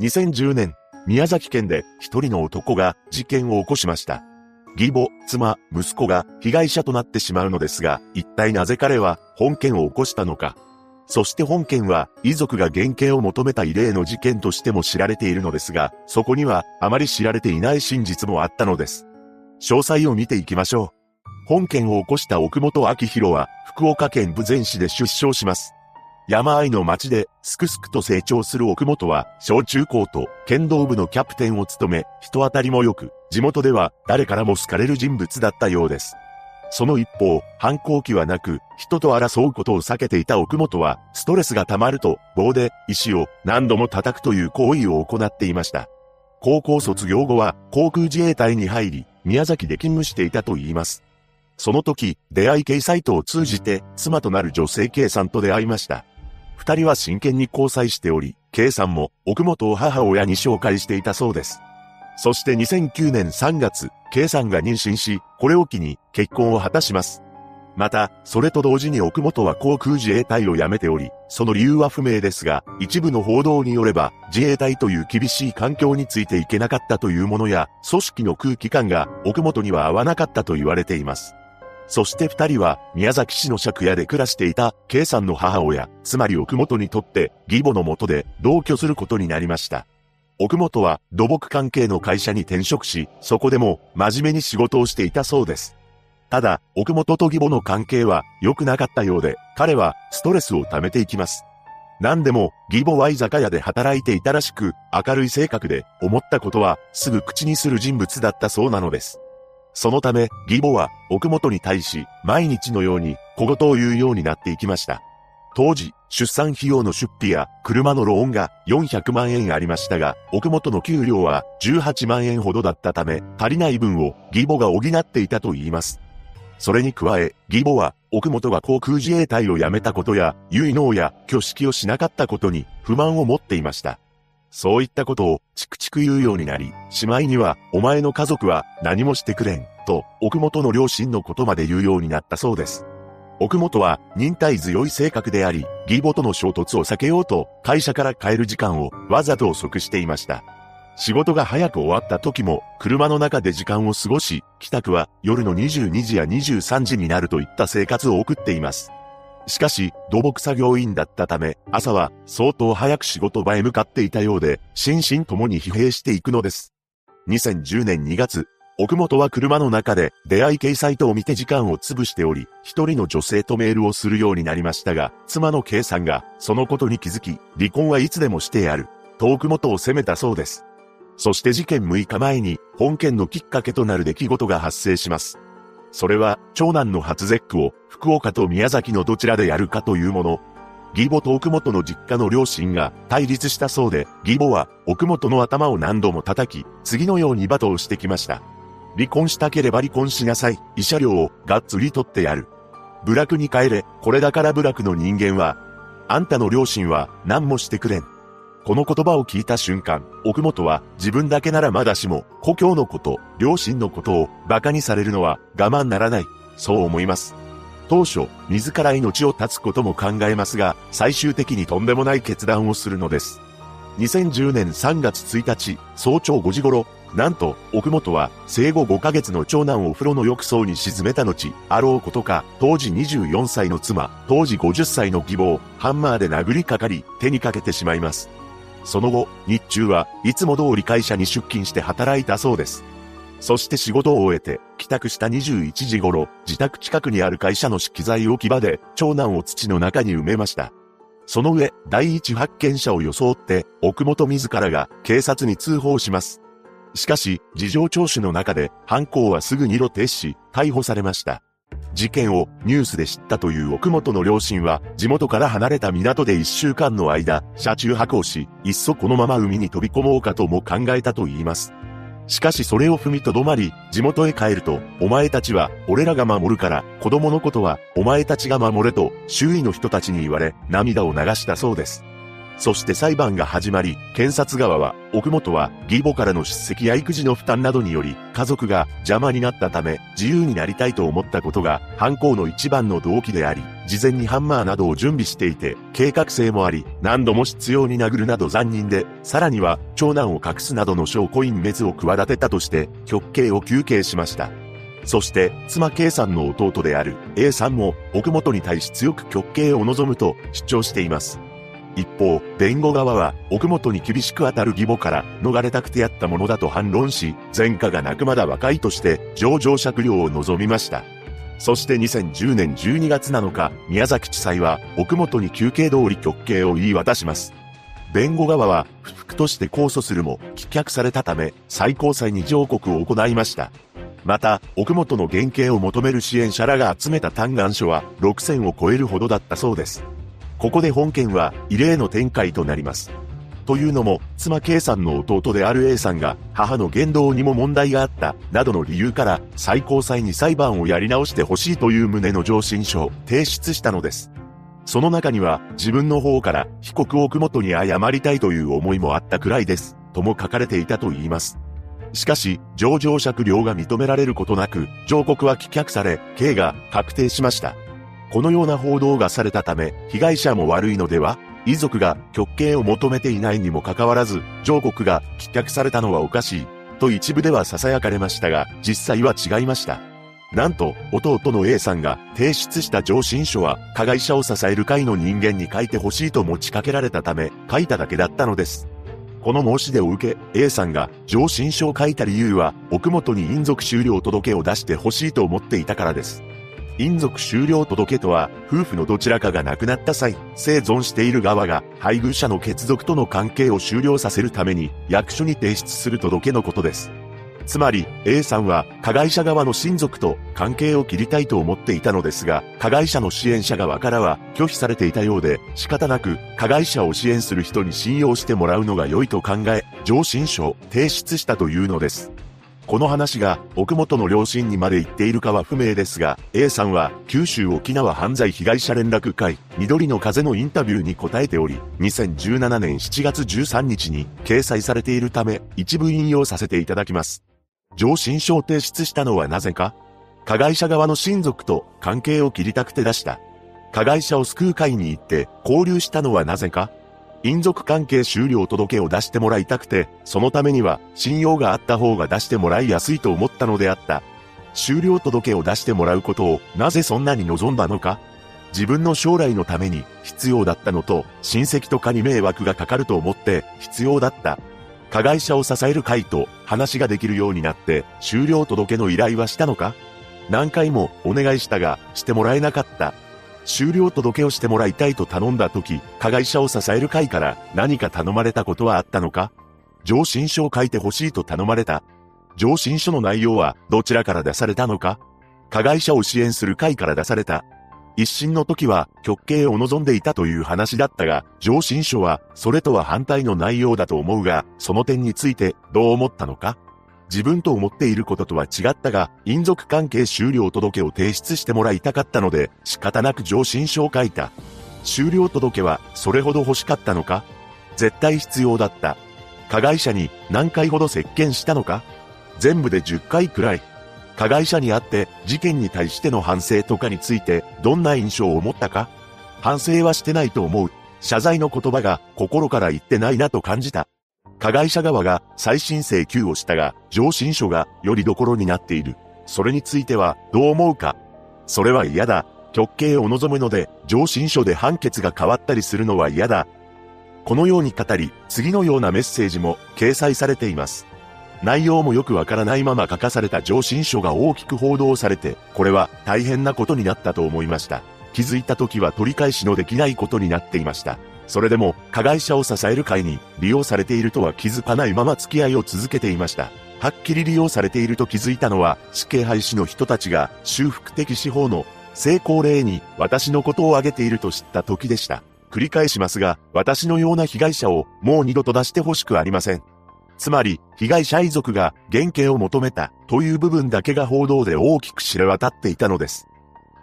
2010年、宮崎県で一人の男が事件を起こしました。義母、妻、息子が被害者となってしまうのですが、一体なぜ彼は本件を起こしたのか。そして本件は遺族が原型を求めた異例の事件としても知られているのですが、そこにはあまり知られていない真実もあったのです。詳細を見ていきましょう。本件を起こした奥本明宏は福岡県武前市で出生します。山あいの町ですくすくと成長する奥本は、小中高と剣道部のキャプテンを務め、人当たりも良く、地元では誰からも好かれる人物だったようです。その一方、反抗期はなく、人と争うことを避けていた奥本は、ストレスが溜まると、棒で石を何度も叩くという行為を行っていました。高校卒業後は、航空自衛隊に入り、宮崎で勤務していたと言います。その時、出会い系サイトを通じて、妻となる女性 K さんと出会いました。二人は真剣に交際しており、K さんも奥本を母親に紹介していたそうです。そして2009年3月、K さんが妊娠し、これを機に結婚を果たします。また、それと同時に奥本は航空自衛隊を辞めており、その理由は不明ですが、一部の報道によれば、自衛隊という厳しい環境についていけなかったというものや、組織の空気感が奥本には合わなかったと言われています。そして二人は宮崎市の借家で暮らしていた K さんの母親、つまり奥本にとって義母のもとで同居することになりました。奥本は土木関係の会社に転職し、そこでも真面目に仕事をしていたそうです。ただ、奥本と義母の関係は良くなかったようで、彼はストレスを溜めていきます。何でも、義母は居酒屋で働いていたらしく、明るい性格で、思ったことはすぐ口にする人物だったそうなのです。そのため、義母は奥本に対し、毎日のように小言を言うようになっていきました。当時、出産費用の出費や車のローンが400万円ありましたが、奥本の給料は18万円ほどだったため、足りない分を義母が補っていたと言います。それに加え、義母は奥本が航空自衛隊を辞めたことや、結納や挙式をしなかったことに不満を持っていました。そういったことをチクチク言うようになり、しまいには、お前の家族は何もしてくれん、と、奥本の両親のことまで言うようになったそうです。奥本は忍耐強い性格であり、義母との衝突を避けようと、会社から帰る時間をわざと遅くしていました。仕事が早く終わった時も、車の中で時間を過ごし、帰宅は夜の22時や23時になるといった生活を送っています。しかし、土木作業員だったため、朝は相当早く仕事場へ向かっていたようで、心身ともに疲弊していくのです。2010年2月、奥本は車の中で出会い系サイトを見て時間を潰しており、一人の女性とメールをするようになりましたが、妻の K さんがそのことに気づき、離婚はいつでもしてやる、と奥本を責めたそうです。そして事件6日前に本件のきっかけとなる出来事が発生します。それは、長男の初絶句を、福岡と宮崎のどちらでやるかというもの。義母と奥本の実家の両親が対立したそうで、義母は奥本の頭を何度も叩き、次のように罵倒してきました。離婚したければ離婚しなさい。慰謝料をがっつり取ってやる。部落に帰れ。これだから部落の人間は、あんたの両親は何もしてくれん。この言葉を聞いた瞬間、奥本は自分だけならまだしも、故郷のこと、両親のことを馬鹿にされるのは我慢ならない。そう思います。当初、自ら命を絶つことも考えますが、最終的にとんでもない決断をするのです。2010年3月1日、早朝5時頃、なんと、奥本は生後5ヶ月の長男を風呂の浴槽に沈めた後、あろうことか、当時24歳の妻、当時50歳の義母をハンマーで殴りかかり、手にかけてしまいます。その後、日中はいつも通り会社に出勤して働いたそうです。そして仕事を終えて、帰宅した21時頃、自宅近くにある会社の資機材置き場で、長男を土の中に埋めました。その上、第一発見者を装って、奥本自らが警察に通報します。しかし、事情聴取の中で、犯行はすぐに露呈し、逮捕されました。事件をニュースで知ったという奥本の両親は、地元から離れた港で一週間の間、車中泊をし、いっそこのまま海に飛び込もうかとも考えたと言います。しかしそれを踏みとどまり、地元へ帰ると、お前たちは、俺らが守るから、子供のことは、お前たちが守れと、周囲の人たちに言われ、涙を流したそうです。そして裁判が始まり、検察側は、奥本は、義母からの出席や育児の負担などにより、家族が邪魔になったため、自由になりたいと思ったことが、犯行の一番の動機であり、事前にハンマーなどを準備していて、計画性もあり、何度も必要に殴るなど残忍で、さらには、長男を隠すなどの証拠隠滅を企てたとして、極刑を求刑しました。そして、妻 K さんの弟である A さんも、奥本に対し強く極刑を望むと主張しています。一方、弁護側は、奥本に厳しく当たる義母から逃れたくてやったものだと反論し、前科がなくまだ若いとして、上場酌量を望みました。そして2010年12月7日、宮崎地裁は、奥本に休刑通り極刑を言い渡します。弁護側は、不服として控訴するも、棄却されたため、最高裁に上告を行いました。また、奥本の減刑を求める支援者らが集めた嘆願書は、6000を超えるほどだったそうです。ここで本件は異例の展開となります。というのも、妻 K さんの弟である A さんが、母の言動にも問題があった、などの理由から、最高裁に裁判をやり直してほしいという旨の上申書を提出したのです。その中には、自分の方から被告奥元に謝りたいという思いもあったくらいです、とも書かれていたと言います。しかし、上場酌量が認められることなく、上告は棄却され、刑が確定しました。このような報道がされたため、被害者も悪いのでは遺族が極刑を求めていないにもかかわらず、上告が棄却されたのはおかしい、と一部では囁かれましたが、実際は違いました。なんと、弟の A さんが提出した上申書は、加害者を支える会の人間に書いてほしいと持ちかけられたため、書いただけだったのです。この申し出を受け、A さんが上申書を書いた理由は、奥本に陰族終了届を出してほしいと思っていたからです。陰族終了届とは、夫婦のどちらかが亡くなった際、生存している側が配偶者の血族との関係を終了させるために役所に提出する届けのことです。つまり、A さんは加害者側の親族と関係を切りたいと思っていたのですが、加害者の支援者側からは拒否されていたようで、仕方なく加害者を支援する人に信用してもらうのが良いと考え、上申書を提出したというのです。この話が奥本の両親にまで言っているかは不明ですが、A さんは九州沖縄犯罪被害者連絡会、緑の風のインタビューに答えており、2017年7月13日に掲載されているため、一部引用させていただきます。上申書を提出したのはなぜか加害者側の親族と関係を切りたくて出した。加害者を救う会に行って交流したのはなぜか陰族関係終了届を出してもらいたくて、そのためには信用があった方が出してもらいやすいと思ったのであった。終了届を出してもらうことをなぜそんなに望んだのか自分の将来のために必要だったのと、親戚とかに迷惑がかかると思って必要だった。加害者を支える会と話ができるようになって終了届の依頼はしたのか何回もお願いしたがしてもらえなかった。終了届をしてもらいたいと頼んだ時、加害者を支える会から何か頼まれたことはあったのか？上申書を書いてほしいと頼まれた。上申書の内容はどちらから出されたのか？加害者を支援する会から出された。一審の時は極刑を望んでいたという話だったが、上申書はそれとは反対の内容だと思うが、その点についてどう思ったのか？自分と思っていることとは違ったが、陰族関係終了届を提出してもらいたかったので、仕方なく上申書を書いた。終了届はそれほど欲しかったのか？絶対必要だった。加害者に何回ほど接見したのか？全部で10回くらい。加害者に会って事件に対しての反省とかについてどんな印象を持ったか？反省はしてないと思う。謝罪の言葉が心から言ってないなと感じた。加害者側が再審請求をしたが、上申書がよりどころになっている。それについてはどう思うかそれは嫌だ。極刑を望むので、上申書で判決が変わったりするのは嫌だ。このように語り、次のようなメッセージも掲載されています。内容もよくわからないまま書かされた上申書が大きく報道されて、これは大変なことになったと思いました。気づいた時は取り返しのできないことになっていました。それでも、加害者を支える会に利用されているとは気づかないまま付き合いを続けていました。はっきり利用されていると気づいたのは、死刑廃止の人たちが修復的司法の成功例に私のことを挙げていると知った時でした。繰り返しますが、私のような被害者をもう二度と出してほしくありません。つまり、被害者遺族が減刑を求めたという部分だけが報道で大きく知れ渡っていたのです。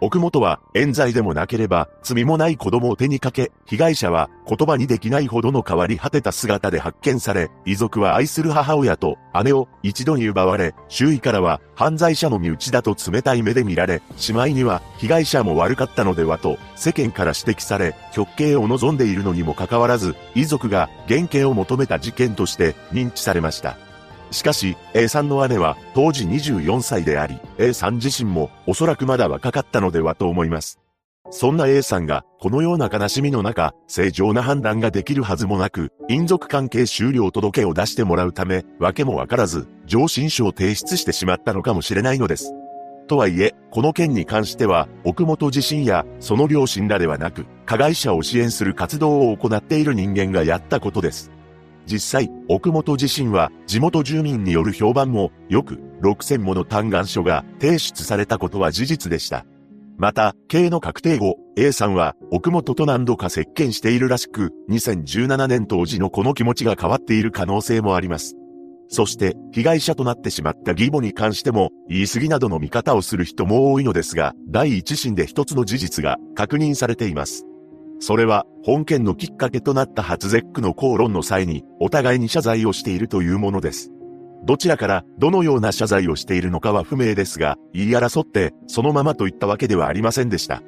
奥本は冤罪でもなければ罪もない子供を手にかけ、被害者は言葉にできないほどの変わり果てた姿で発見され、遺族は愛する母親と姉を一度に奪われ、周囲からは犯罪者の身内だと冷たい目で見られ、しまいには被害者も悪かったのではと世間から指摘され、極刑を望んでいるのにもかかわらず、遺族が減刑を求めた事件として認知されました。しかし、A さんの姉は当時24歳であり、A さん自身もおそらくまだ若かったのではと思います。そんな A さんが、このような悲しみの中、正常な判断ができるはずもなく、陰族関係終了届を出してもらうため、わけもわからず、上申書を提出してしまったのかもしれないのです。とはいえ、この件に関しては、奥本自身やその両親らではなく、加害者を支援する活動を行っている人間がやったことです。実際、奥本自身は地元住民による評判もよく6000もの嘆願書が提出されたことは事実でした。また、刑の確定後、A さんは奥本と何度か接見しているらしく、2017年当時のこの気持ちが変わっている可能性もあります。そして、被害者となってしまった義母に関しても、言い過ぎなどの見方をする人も多いのですが、第一審で一つの事実が確認されています。それは、本件のきっかけとなった初絶句の口論の際に、お互いに謝罪をしているというものです。どちらからどのような謝罪をしているのかは不明ですが、言い争ってそのままといったわけではありませんでした。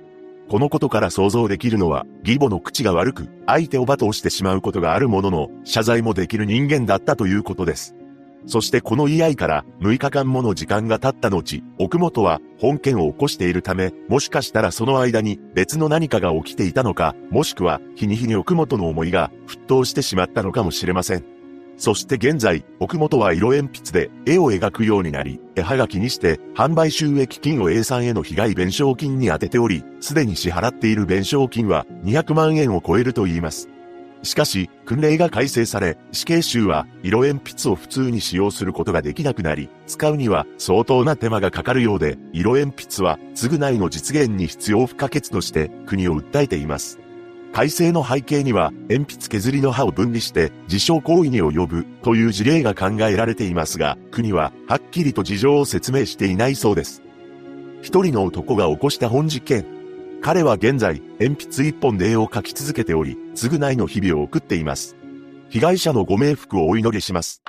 このことから想像できるのは、義母の口が悪く、相手を罵倒してしまうことがあるものの、謝罪もできる人間だったということです。そしてこの言い合いから6日間もの時間が経った後、奥本は本件を起こしているため、もしかしたらその間に別の何かが起きていたのか、もしくは日に日に奥本の思いが沸騰してしまったのかもしれません。そして現在、奥本は色鉛筆で絵を描くようになり、絵はがきにして販売収益金を A さんへの被害弁償金に充てており、すでに支払っている弁償金は200万円を超えると言います。しかし、訓令が改正され、死刑囚は色鉛筆を普通に使用することができなくなり、使うには相当な手間がかかるようで、色鉛筆は償いの実現に必要不可欠として国を訴えています。改正の背景には、鉛筆削りの刃を分離して自傷行為に及ぶという事例が考えられていますが、国ははっきりと事情を説明していないそうです。一人の男が起こした本事件。彼は現在、鉛筆一本で絵を描き続けており、償いの日々を送っています。被害者のご冥福をお祈りします。